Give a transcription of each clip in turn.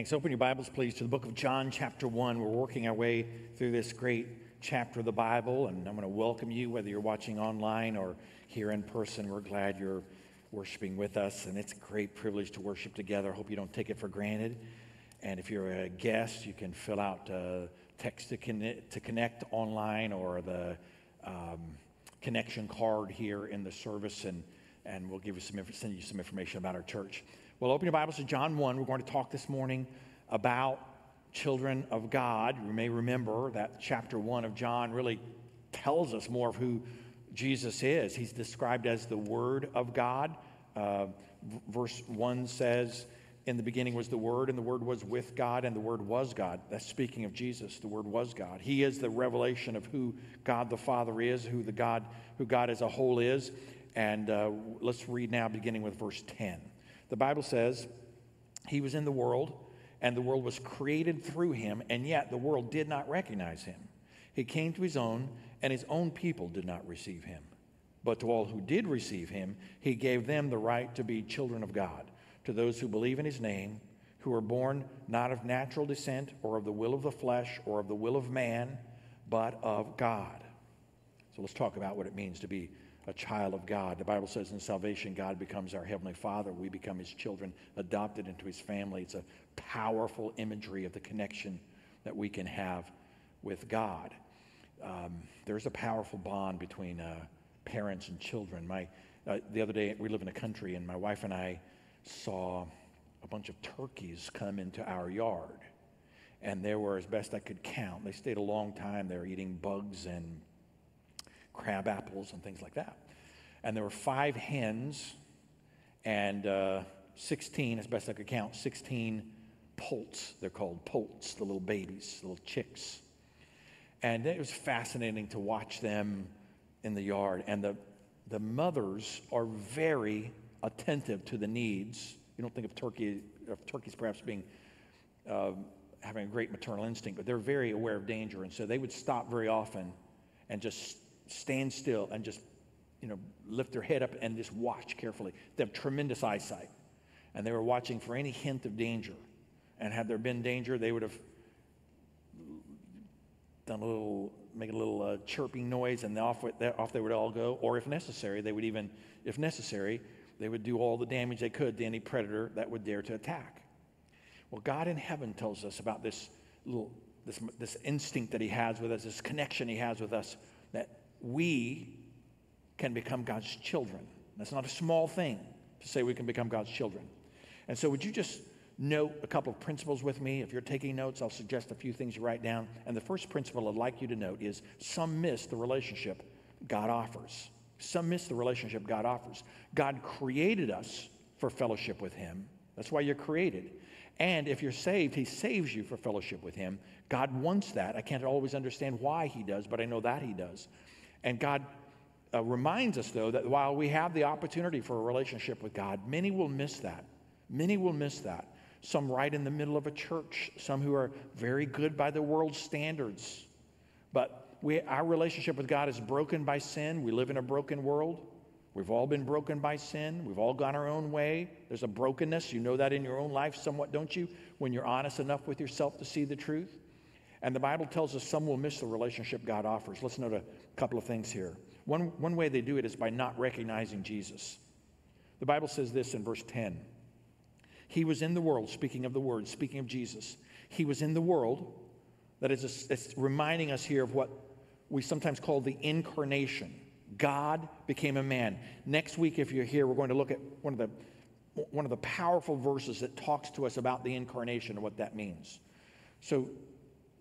Thanks. Open your Bibles, please, to the book of John, chapter 1. We're working our way through this great chapter of the Bible, and I'm going to welcome you, whether you're watching online or here in person. We're glad you're worshiping with us, and it's a great privilege to worship together. I hope you don't take it for granted. And if you're a guest, you can fill out text to connect, to connect online or the um, connection card here in the service, and, and we'll give you some, send you some information about our church. Well, open your Bibles to John 1. We're going to talk this morning about children of God. You may remember that chapter 1 of John really tells us more of who Jesus is. He's described as the Word of God. Uh, verse 1 says, In the beginning was the Word, and the Word was with God, and the Word was God. That's speaking of Jesus. The Word was God. He is the revelation of who God the Father is, who the God, who God as a whole is. And uh, let's read now, beginning with verse 10. The Bible says, He was in the world, and the world was created through him, and yet the world did not recognize him. He came to his own, and his own people did not receive him. But to all who did receive him, he gave them the right to be children of God, to those who believe in his name, who are born not of natural descent, or of the will of the flesh, or of the will of man, but of God. So let's talk about what it means to be a child of God. The Bible says in salvation, God becomes our Heavenly Father. We become His children, adopted into His family. It's a powerful imagery of the connection that we can have with God. Um, there's a powerful bond between uh, parents and children. My, uh, the other day, we live in a country, and my wife and I saw a bunch of turkeys come into our yard. And there were, as best I could count, they stayed a long time. They were eating bugs and crab apples and things like that. And there were five hens and uh, 16, as best I could count, 16 poults. They're called poults, the little babies, the little chicks. And it was fascinating to watch them in the yard. And the, the mothers are very attentive to the needs. You don't think of turkey, of turkeys perhaps being uh, having a great maternal instinct, but they're very aware of danger. And so they would stop very often and just stand still and just, you know, lift their head up and just watch carefully. They have tremendous eyesight. And they were watching for any hint of danger. And had there been danger, they would have done a little, make a little uh, chirping noise, and off, off they would all go. Or if necessary, they would even, if necessary, they would do all the damage they could to any predator that would dare to attack. Well, God in heaven tells us about this little this, this instinct that He has with us, this connection He has with us, we can become God's children. That's not a small thing to say we can become God's children. And so, would you just note a couple of principles with me? If you're taking notes, I'll suggest a few things you write down. And the first principle I'd like you to note is some miss the relationship God offers. Some miss the relationship God offers. God created us for fellowship with Him. That's why you're created. And if you're saved, He saves you for fellowship with Him. God wants that. I can't always understand why He does, but I know that He does. And God uh, reminds us, though, that while we have the opportunity for a relationship with God, many will miss that. Many will miss that. Some right in the middle of a church, some who are very good by the world's standards. But we, our relationship with God is broken by sin. We live in a broken world. We've all been broken by sin. We've all gone our own way. There's a brokenness. You know that in your own life somewhat, don't you? When you're honest enough with yourself to see the truth. And the Bible tells us some will miss the relationship God offers. Let's note a couple of things here. One, one way they do it is by not recognizing Jesus. The Bible says this in verse 10 He was in the world, speaking of the Word, speaking of Jesus. He was in the world. That is, it's reminding us here of what we sometimes call the incarnation. God became a man. Next week, if you're here, we're going to look at one of the one of the powerful verses that talks to us about the incarnation and what that means. So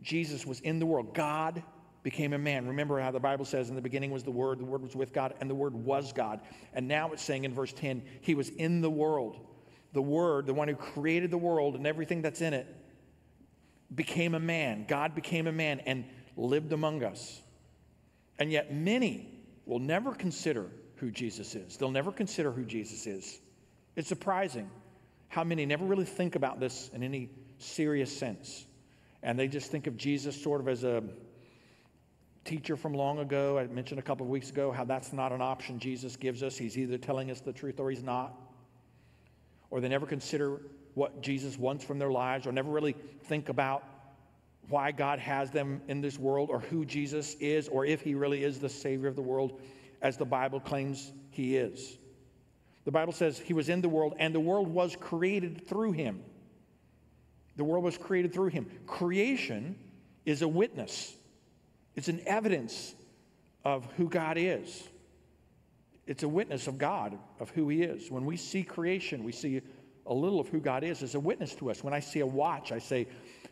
Jesus was in the world. God became a man. Remember how the Bible says in the beginning was the Word, the Word was with God, and the Word was God. And now it's saying in verse 10, He was in the world. The Word, the one who created the world and everything that's in it, became a man. God became a man and lived among us. And yet, many will never consider who Jesus is. They'll never consider who Jesus is. It's surprising how many never really think about this in any serious sense. And they just think of Jesus sort of as a teacher from long ago. I mentioned a couple of weeks ago how that's not an option Jesus gives us. He's either telling us the truth or he's not. Or they never consider what Jesus wants from their lives or never really think about why God has them in this world or who Jesus is or if he really is the Savior of the world as the Bible claims he is. The Bible says he was in the world and the world was created through him. The world was created through him. Creation is a witness, it's an evidence of who God is. It's a witness of God, of who he is. When we see creation, we see a little of who God is as a witness to us. When I see a watch, I say,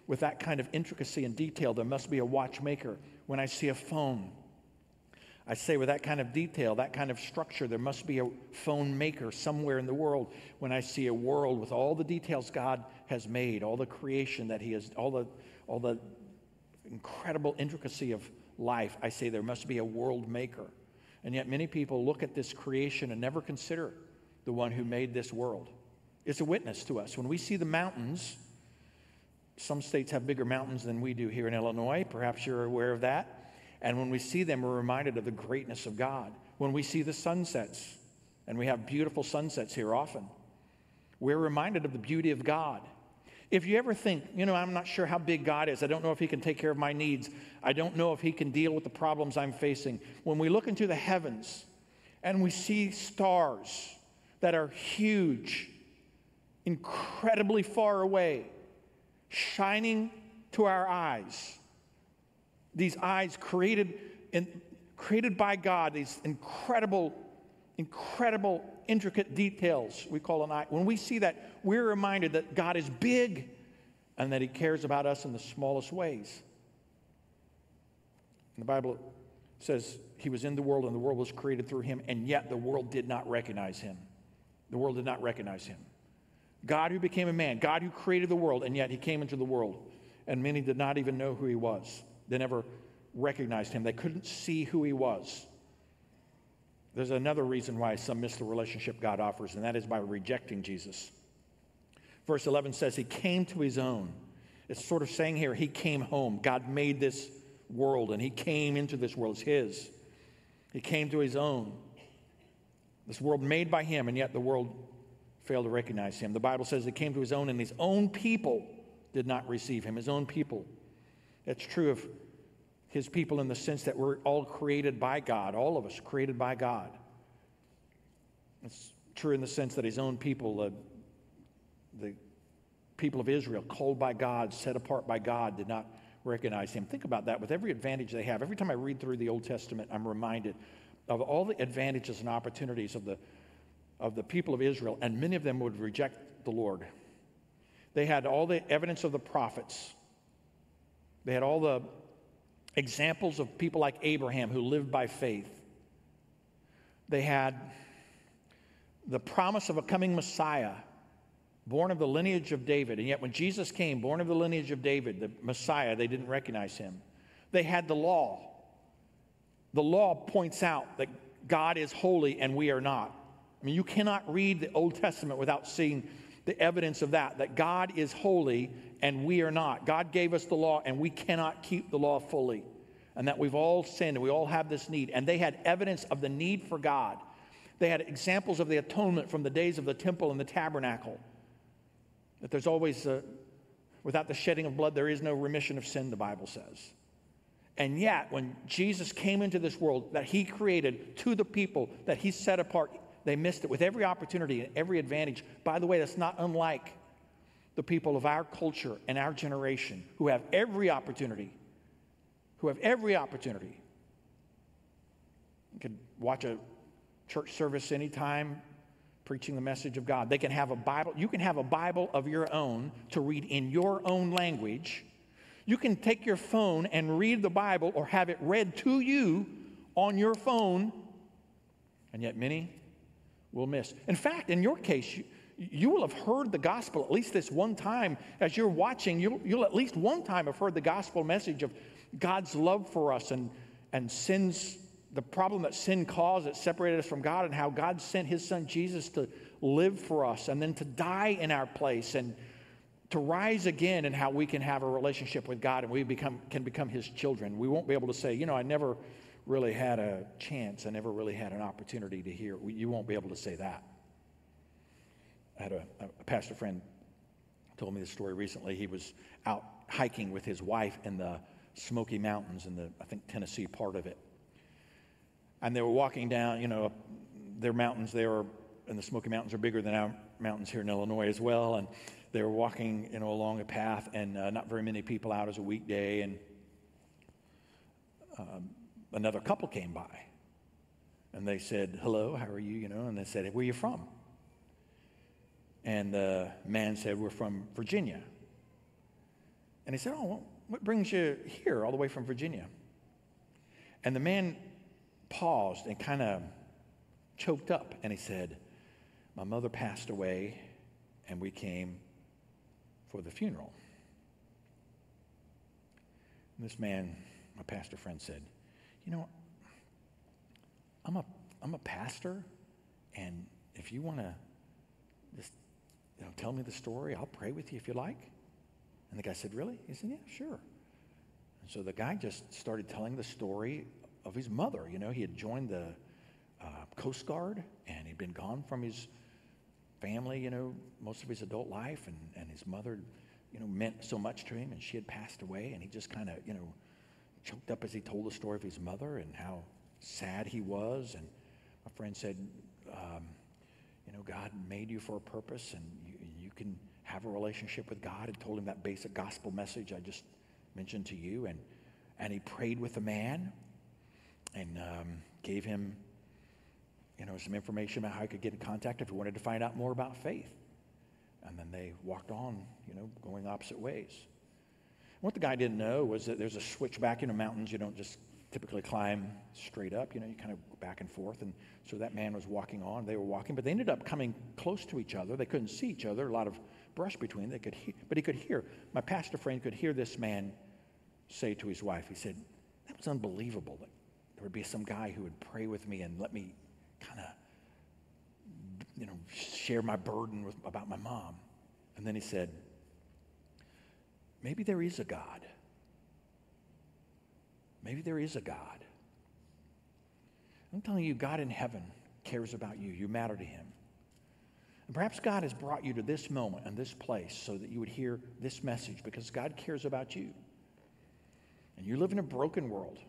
with that kind of intricacy and detail, there must be a watchmaker. When I see a phone, I say with that kind of detail, that kind of structure, there must be a phone maker somewhere in the world. When I see a world with all the details God has made, all the creation that He has, all the, all the incredible intricacy of life, I say there must be a world maker. And yet, many people look at this creation and never consider the one who made this world. It's a witness to us. When we see the mountains, some states have bigger mountains than we do here in Illinois. Perhaps you're aware of that. And when we see them, we're reminded of the greatness of God. When we see the sunsets, and we have beautiful sunsets here often, we're reminded of the beauty of God. If you ever think, you know, I'm not sure how big God is, I don't know if He can take care of my needs, I don't know if He can deal with the problems I'm facing. When we look into the heavens and we see stars that are huge, incredibly far away, shining to our eyes. These eyes created, created by God, these incredible, incredible, intricate details we call an eye. When we see that, we're reminded that God is big and that He cares about us in the smallest ways. And the Bible says He was in the world and the world was created through Him, and yet the world did not recognize Him. The world did not recognize Him. God who became a man, God who created the world, and yet he came into the world. And many did not even know who he was. They never recognized him, they couldn't see who he was. There's another reason why some miss the relationship God offers, and that is by rejecting Jesus. Verse 11 says, He came to His own. It's sort of saying here, He came home. God made this world, and He came into this world. It's His. He came to His own. This world made by Him, and yet the world failed to recognize him. The Bible says he came to his own, and his own people did not receive him. His own people. That's true of his people in the sense that we're all created by God, all of us created by God. It's true in the sense that his own people, the, the people of Israel, called by God, set apart by God, did not recognize him. Think about that with every advantage they have. Every time I read through the Old Testament, I'm reminded of all the advantages and opportunities of the of the people of Israel, and many of them would reject the Lord. They had all the evidence of the prophets, they had all the examples of people like Abraham who lived by faith. They had the promise of a coming Messiah, born of the lineage of David. And yet, when Jesus came, born of the lineage of David, the Messiah, they didn't recognize him. They had the law. The law points out that God is holy and we are not. I mean, you cannot read the Old Testament without seeing the evidence of that, that God is holy and we are not. God gave us the law and we cannot keep the law fully. And that we've all sinned and we all have this need. And they had evidence of the need for God. They had examples of the atonement from the days of the temple and the tabernacle. That there's always, a, without the shedding of blood, there is no remission of sin, the Bible says. And yet, when Jesus came into this world that he created to the people that he set apart, they missed it with every opportunity and every advantage. By the way, that's not unlike the people of our culture and our generation who have every opportunity, who have every opportunity. You could watch a church service anytime preaching the message of God. They can have a Bible. You can have a Bible of your own to read in your own language. You can take your phone and read the Bible or have it read to you on your phone. And yet, many will miss. In fact, in your case, you, you will have heard the gospel at least this one time. As you're watching, you'll, you'll at least one time have heard the gospel message of God's love for us and, and sin's, the problem that sin caused that separated us from God, and how God sent his son Jesus to live for us and then to die in our place and to rise again, and how we can have a relationship with God and we become, can become his children. We won't be able to say, you know, I never really had a chance. I never really had an opportunity to hear. You won't be able to say that. I had a, a pastor friend told me this story recently. He was out hiking with his wife in the Smoky Mountains in the, I think, Tennessee part of it. And they were walking down, you know, their mountains there, and the Smoky Mountains are bigger than our mountains here in Illinois as well. And they were walking, you know, along a path, and uh, not very many people out as a weekday. And um, another couple came by, and they said, "Hello, how are you?" You know, and they said, "Where are you from?" And the man said, "We're from Virginia." And he said, "Oh, what brings you here, all the way from Virginia?" And the man paused and kind of choked up, and he said, "My mother passed away, and we came for the funeral." And this man my pastor friend said, You know, I'm a, I'm a pastor, and if you want to just you know, tell me the story, I'll pray with you if you like. And the guy said, Really? He said, Yeah, sure. And so the guy just started telling the story of his mother. You know, he had joined the uh, Coast Guard, and he'd been gone from his family, you know, most of his adult life, and, and his mother, you know, meant so much to him, and she had passed away, and he just kind of, you know, choked up as he told the story of his mother and how sad he was. And my friend said, um, You know, God made you for a purpose and can have a relationship with God. And told him that basic gospel message I just mentioned to you. And, and he prayed with the man and um, gave him, you know, some information about how he could get in contact if he wanted to find out more about faith. And then they walked on, you know, going opposite ways. What the guy didn't know was that there's a switch back in the mountains. You don't just typically climb straight up. You know, you kind of back and forth. And so that man was walking on. They were walking, but they ended up coming close to each other. They couldn't see each other. A lot of brush between. They could, hear, but he could hear. My pastor friend could hear this man say to his wife. He said, "That was unbelievable. That there would be some guy who would pray with me and let me kind of, you know, share my burden with, about my mom." And then he said maybe there is a God. Maybe there is a God. I'm telling you, God in heaven cares about you. You matter to him. And perhaps God has brought you to this moment and this place so that you would hear this message because God cares about you. And you live in a broken world.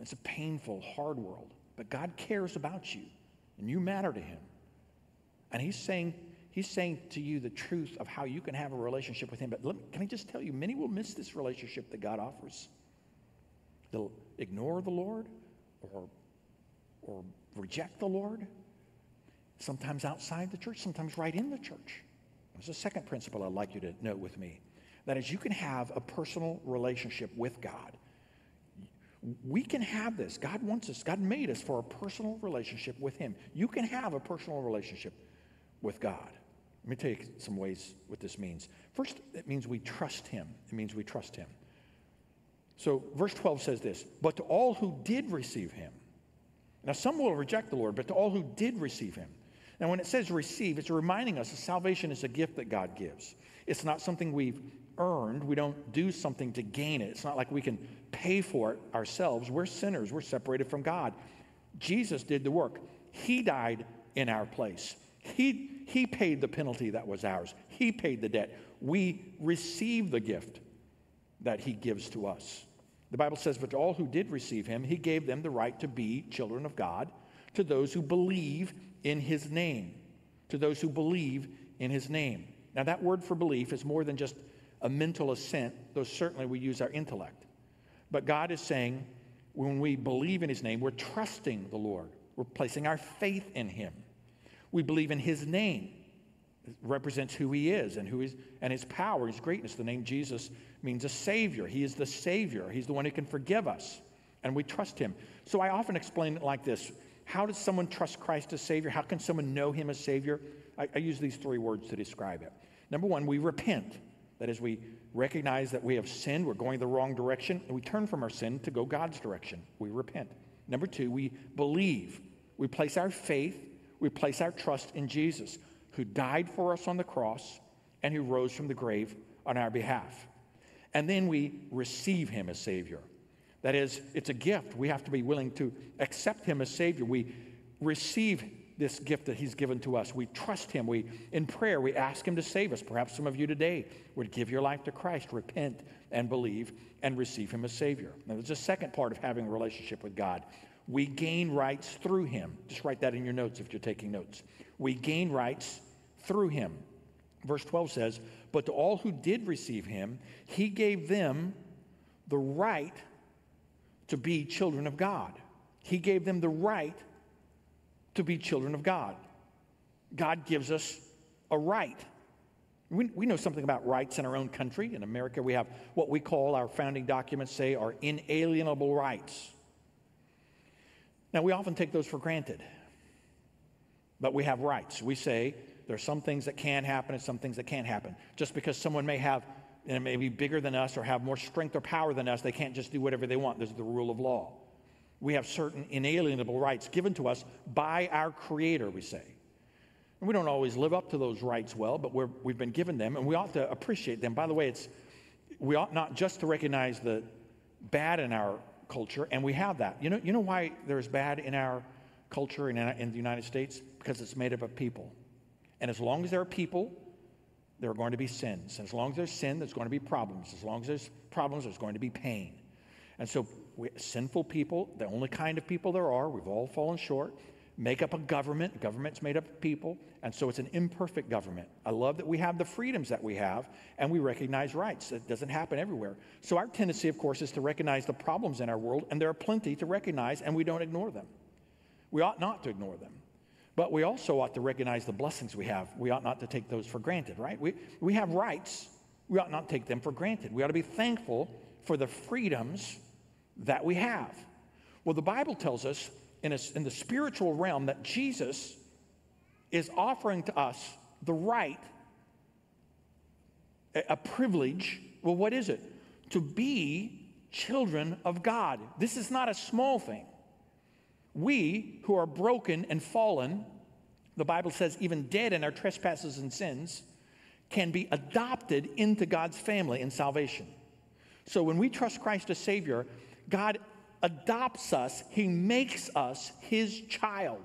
It's a painful, hard world. But God cares about you, and you matter to him. And he's saying, He's saying to you the truth of how you can have a relationship with Him. But me, can I just tell you, many will miss this relationship that God offers. They'll ignore the Lord or, or reject the Lord, sometimes outside the church, sometimes right in the church. There's a second principle I'd like you to note with me. That is, you can have a personal relationship with God. We can have this. God wants us, God made us for a personal relationship with Him. You can have a personal relationship with God. Let me tell you some ways what this means. First, it means we trust him. It means we trust him. So, verse 12 says this But to all who did receive him, now some will reject the Lord, but to all who did receive him. Now, when it says receive, it's reminding us that salvation is a gift that God gives. It's not something we've earned. We don't do something to gain it. It's not like we can pay for it ourselves. We're sinners, we're separated from God. Jesus did the work, He died in our place. He, he paid the penalty that was ours, He paid the debt. We receive the gift that He gives to us. The Bible says, But to all who did receive Him, He gave them the right to be children of God, to those who believe in His name. To those who believe in His name. Now, that word for belief is more than just a mental assent, though certainly we use our intellect. But God is saying, when we believe in His name, we're trusting the Lord, we're placing our faith in Him. We believe in his name. It represents who he is and who is and his power, his greatness. The name Jesus means a savior. He is the savior. He's the one who can forgive us. And we trust him. So I often explain it like this. How does someone trust Christ as Savior? How can someone know Him as Savior? I, I use these three words to describe it. Number one, we repent. That is, we recognize that we have sinned, we're going the wrong direction, and we turn from our sin to go God's direction. We repent. Number two, we believe. We place our faith we place our trust in Jesus, who died for us on the cross and who rose from the grave on our behalf. And then we receive him as Savior. That is, it's a gift. We have to be willing to accept him as Savior. We receive this gift that He's given to us. We trust Him. We, in prayer, we ask Him to save us. Perhaps some of you today would give your life to Christ, repent and believe, and receive Him as Savior. Now, there's a second part of having a relationship with God. We gain rights through Him. Just write that in your notes if you're taking notes. We gain rights through Him. Verse 12 says, But to all who did receive Him, He gave them the right to be children of God. He gave them the right to be children of God. God gives us a right. We, we know something about rights in our own country. In America, we have what we call our founding documents say are inalienable rights. Now, we often take those for granted, but we have rights. We say there are some things that can happen and some things that can't happen. Just because someone may have, you know, may be bigger than us or have more strength or power than us, they can't just do whatever they want. There's the rule of law. We have certain inalienable rights given to us by our Creator, we say. And we don't always live up to those rights well, but we have been given them and we ought to appreciate them. By the way, it's, we ought not just to recognize the bad in our culture, and we have that. You know, you know why there's bad in our culture in, in the United States? Because it's made up of people. And as long as there are people, there are going to be sins. And as long as there's sin, there's going to be problems. As long as there's problems, there's going to be pain. And so, we, sinful people, the only kind of people there are, we've all fallen short, make up a government. Government's made up of people. And so, it's an imperfect government. I love that we have the freedoms that we have and we recognize rights. It doesn't happen everywhere. So, our tendency, of course, is to recognize the problems in our world, and there are plenty to recognize, and we don't ignore them. We ought not to ignore them. But we also ought to recognize the blessings we have. We ought not to take those for granted, right? We, we have rights. We ought not take them for granted. We ought to be thankful for the freedoms that we have. Well, the Bible tells us in, a, in the spiritual realm that Jesus is offering to us the right, a, a privilege. Well, what is it? To be children of God. This is not a small thing. We who are broken and fallen, the Bible says, even dead in our trespasses and sins, can be adopted into God's family in salvation. So when we trust Christ as Savior, God adopts us, He makes us His child,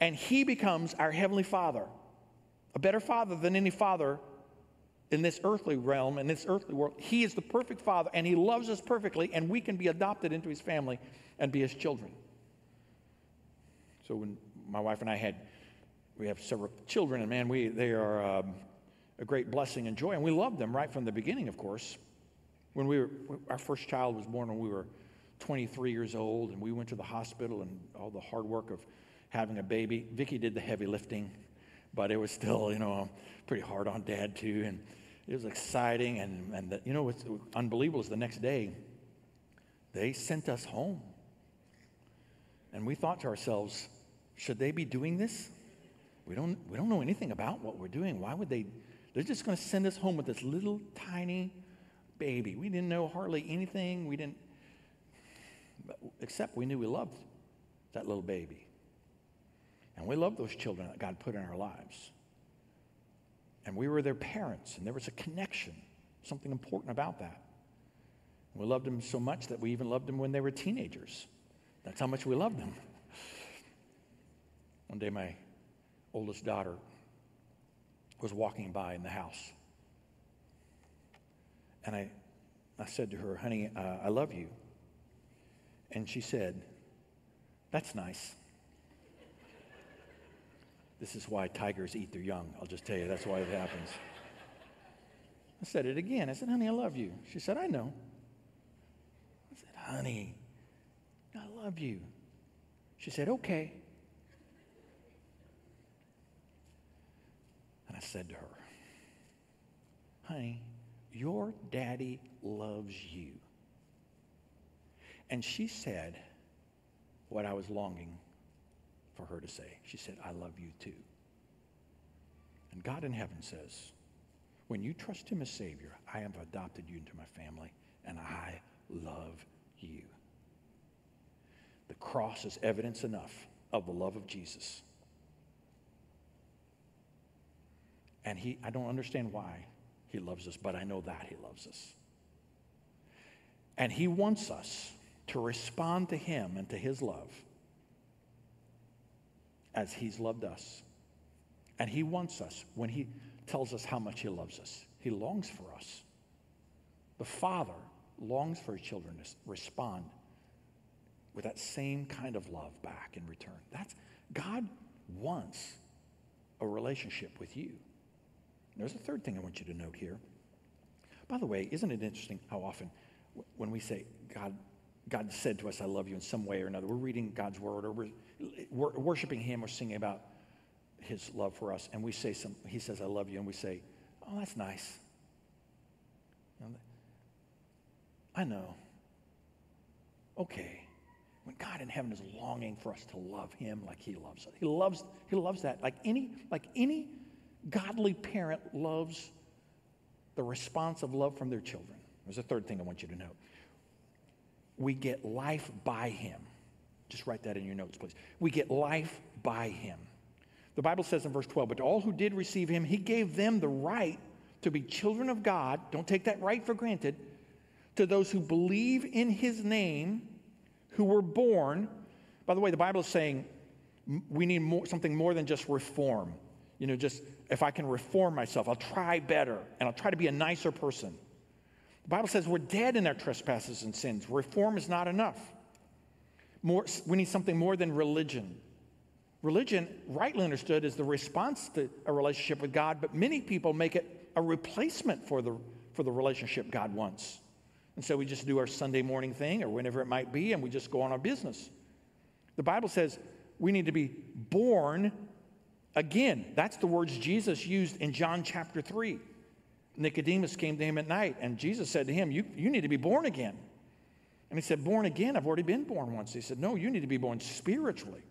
and He becomes our Heavenly Father, a better Father than any Father in this earthly realm, in this earthly world. He is the perfect Father, and He loves us perfectly, and we can be adopted into His family and be His children. So when my wife and I had, we have several children, and man, we they are um, a great blessing and joy, and we loved them right from the beginning, of course. When we were, our first child was born when we were 23 years old, and we went to the hospital, and all the hard work of having a baby. Vicky did the heavy lifting, but it was still, you know, pretty hard on Dad too, and it was exciting, and and the, you know what's unbelievable is the next day, they sent us home. And we thought to ourselves, should they be doing this? We don't, we don't know anything about what we're doing. Why would they? They're just going to send us home with this little tiny baby. We didn't know hardly anything. We didn't, except we knew we loved that little baby. And we loved those children that God put in our lives. And we were their parents, and there was a connection, something important about that. We loved them so much that we even loved them when they were teenagers. That's how much we loved them. One day, my oldest daughter was walking by in the house. And I, I said to her, honey, uh, I love you. And she said, That's nice. This is why tigers eat their young. I'll just tell you, that's why it happens. I said it again. I said, Honey, I love you. She said, I know. I said, Honey, I love you. She said, Okay. And I said to her, Honey, your daddy loves you. And she said what I was longing for her to say. She said, I love you too. And God in heaven says, when you trust Him as Savior, I have adopted you into my family, and I love you. The cross is evidence enough of the love of Jesus. And he, I don't understand why he loves us, but I know that he loves us. And he wants us to respond to him and to his love as He's loved us. And He wants us when He tells us how much He loves us. He longs for us. The Father longs for His children to respond with that same kind of love back in return. That's God wants a relationship with you. There's a third thing I want you to note here. By the way, isn't it interesting how often when we say God, God said to us, I love you in some way or another, we're reading God's word or we're, we're worshiping Him or singing about His love for us, and we say some, He says, I love you, and we say, Oh, that's nice. I know. Okay. When God in heaven is longing for us to love Him like He loves us, He loves, He loves that. Like any, like any godly parent loves the response of love from their children. There's a third thing I want you to know. We get life by Him. Just write that in your notes, please. We get life by Him. The Bible says in verse 12, but to all who did receive Him, He gave them the right to be children of God. Don't take that right for granted. To those who believe in His name, who were born. By the way, the Bible is saying we need more, something more than just reform. You know, just if I can reform myself, I'll try better and I'll try to be a nicer person. The Bible says we're dead in our trespasses and sins. Reform is not enough. More, we need something more than religion. Religion, rightly understood, is the response to a relationship with God, but many people make it a replacement for the, for the relationship God wants. And so we just do our Sunday morning thing or whenever it might be, and we just go on our business. The Bible says we need to be born again. That's the words Jesus used in John chapter 3. Nicodemus came to him at night, and Jesus said to him, You, you need to be born again. And he said, Born again? I've already been born once. He said, No, you need to be born spiritually.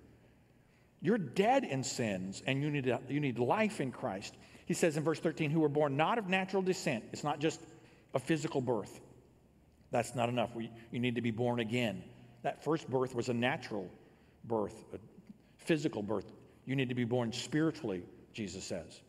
You're dead in sins, and you need, you need life in Christ. He says in verse 13, Who were born not of natural descent. It's not just a physical birth. That's not enough. We, you need to be born again. That first birth was a natural birth, a physical birth. You need to be born spiritually, Jesus says.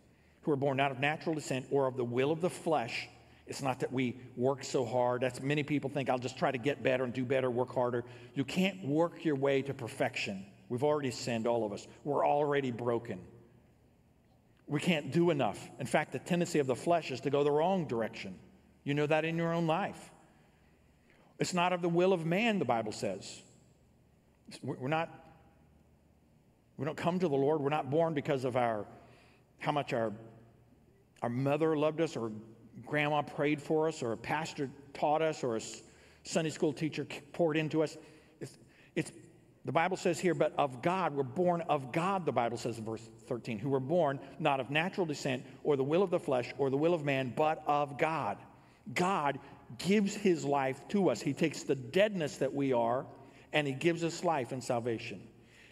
Who are born out of natural descent or of the will of the flesh. It's not that we work so hard. That's many people think I'll just try to get better and do better, work harder. You can't work your way to perfection. We've already sinned, all of us. We're already broken. We can't do enough. In fact, the tendency of the flesh is to go the wrong direction. You know that in your own life. It's not of the will of man, the Bible says. We're not, we don't come to the Lord. We're not born because of our, how much our, our mother loved us or grandma prayed for us or a pastor taught us or a Sunday school teacher poured into us. It's, it's, the Bible says here, but of God, we're born of God, the Bible says in verse 13, who were born not of natural descent or the will of the flesh or the will of man, but of God. God gives his life to us. He takes the deadness that we are and he gives us life and salvation.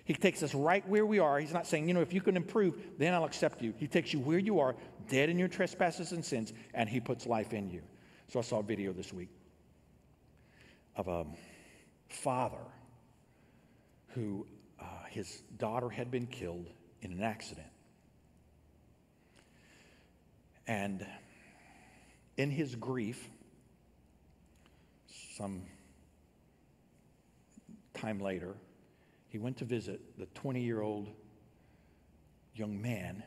He takes us right where we are. He's not saying, you know, if you can improve, then I'll accept you. He takes you where you are, dead in your trespasses and sins, and he puts life in you. So I saw a video this week of a father who uh, his daughter had been killed in an accident. And in his grief, some time later, he went to visit the 20 year old young man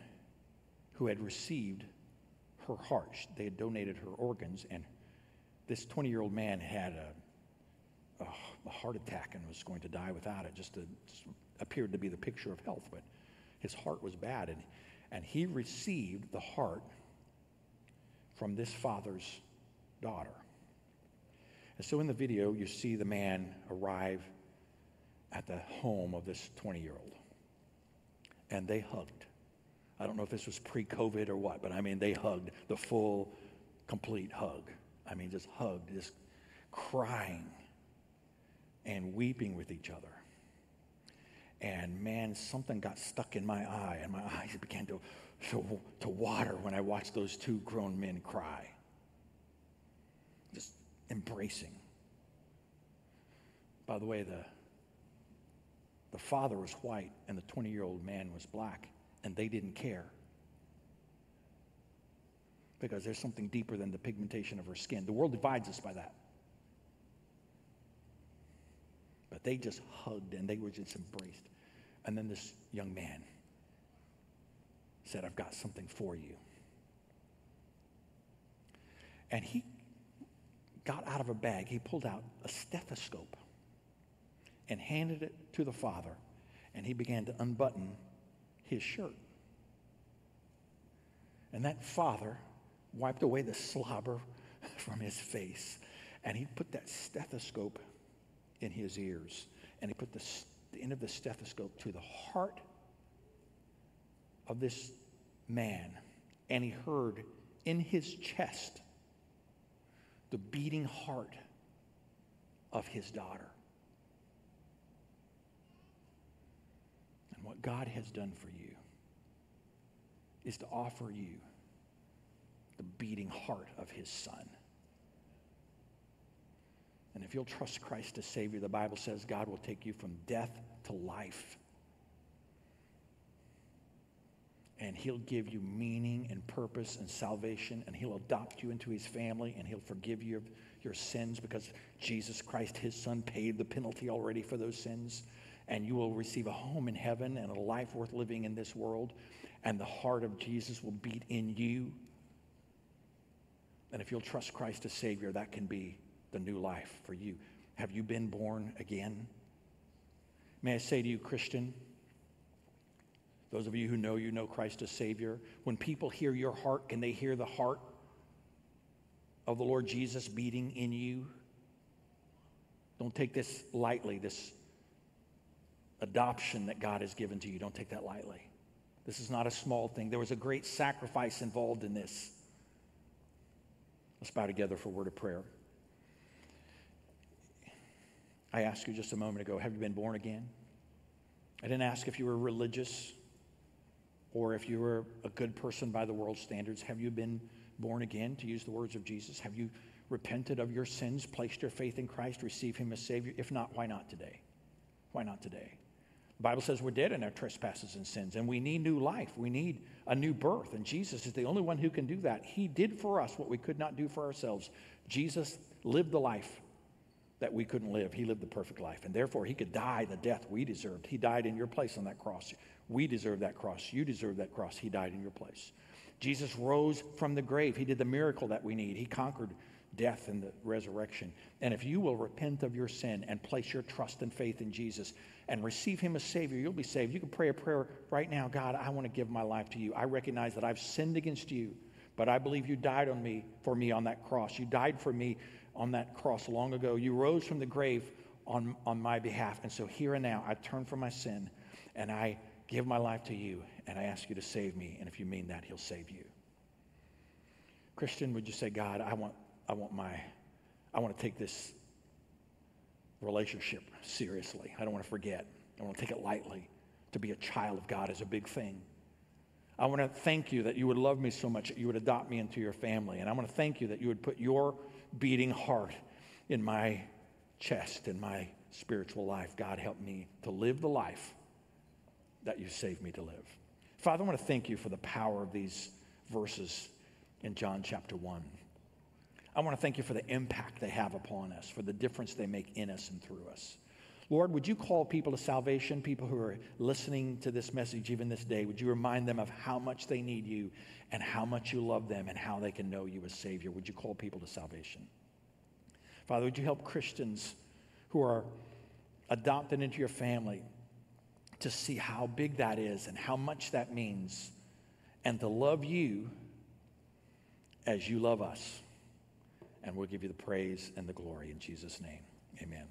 who had received her heart. They had donated her organs, and this 20 year old man had a, a, a, heart attack and was going to die without it. Just, just appeared to be the picture of health, but his heart was bad, and, and he received the heart from this father's daughter. And so in the video, you see the man arrive at the home of this 20 year old. And they hugged. I don't know if this was pre COVID or what, but I mean, they hugged the full, complete hug. I mean, just hugged, just crying and weeping with each other. And man, something got stuck in my eye, and my eyes began to, to, to water when I watched those two grown men cry Just embracing. By the way, the, the father was white and the 20 year old man was black, and they didn't care. Because there's something deeper than the pigmentation of her skin. The world divides us by that. But they just hugged and they were just embraced. And then this young man said, I've got something for you. And he got out of a bag, he pulled out a stethoscope and handed it to the father, and he began to unbutton his shirt. And that father wiped away the slobber from his face, and he put that stethoscope in his ears, and he put the, the end of the stethoscope to the heart of this man, and he heard in his chest the beating heart of his daughter. What God has done for you is to offer you the beating heart of his son. And if you'll trust Christ as Savior, the Bible says God will take you from death to life. And He'll give you meaning and purpose and salvation, and He'll adopt you into His family, and He'll forgive you of your sins because Jesus Christ, His Son, paid the penalty already for those sins. And you will receive a home in heaven and a life worth living in this world, and the heart of Jesus will beat in you. And if you'll trust Christ as Savior, that can be the new life for you. Have you been born again? May I say to you, Christian, those of you who know you know Christ as Savior, when people hear your heart, can they hear the heart of the Lord Jesus beating in you? Don't take this lightly, this adoption that God has given to you. Don't take that lightly. This is not a small thing. There was a great sacrifice involved in this. Let's bow together for a word of prayer. I asked you just a moment ago, have you been born again? I didn't ask if you were religious or if you were a good person by the world's standards. Have you been born again, to use the words of Jesus? Have you repented of your sins, placed your faith in Christ, received Him as Savior? If not, why not today? Why not today? The Bible says we're dead in our trespasses and sins, and we need new life. We need a new birth, and Jesus is the only one who can do that. He did for us what we could not do for ourselves. Jesus lived the life that we couldn't live. He lived the perfect life. And therefore, he could die the death we deserved. He died in your place on that cross. We deserve that cross. You deserve that cross. He died in your place. Jesus rose from the grave. He did the miracle that we need. He conquered death and the resurrection. And if you will repent of your sin and place your trust and faith in Jesus and receive him as Savior, you'll be saved. You can pray a prayer right now God, I want to give my life to you. I recognize that I've sinned against you, but I believe you died on me for me on that cross. You died for me on that cross long ago. You rose from the grave on, on my behalf. And so here and now, I turn from my sin and I give my life to you and I ask you to save me. And if you mean that, He'll save you. Christian, would you say, God, I want, I want my, I want to take this relationship seriously. I don't want to forget. I want to take it lightly. To be a child of God is a big thing. I want to thank you that you would love me so much that you would adopt me into your family. And I want to thank you that you would put your beating heart in my chest, in my spiritual life. God, help me to live the life that you saved me to live. Father, I want to thank you for the power of these verses in John chapter 1. I want to thank you for the impact they have upon us, for the difference they make in us and through us. Lord, would you call people to salvation, people who are listening to this message even this day? Would you remind them of how much they need you and how much you love them and how they can know you as Savior? Would you call people to salvation? Father, would you help Christians who are adopted into your family to see how big that is and how much that means and to love you as you love us? And we'll give you the praise and the glory in Jesus' name. Amen.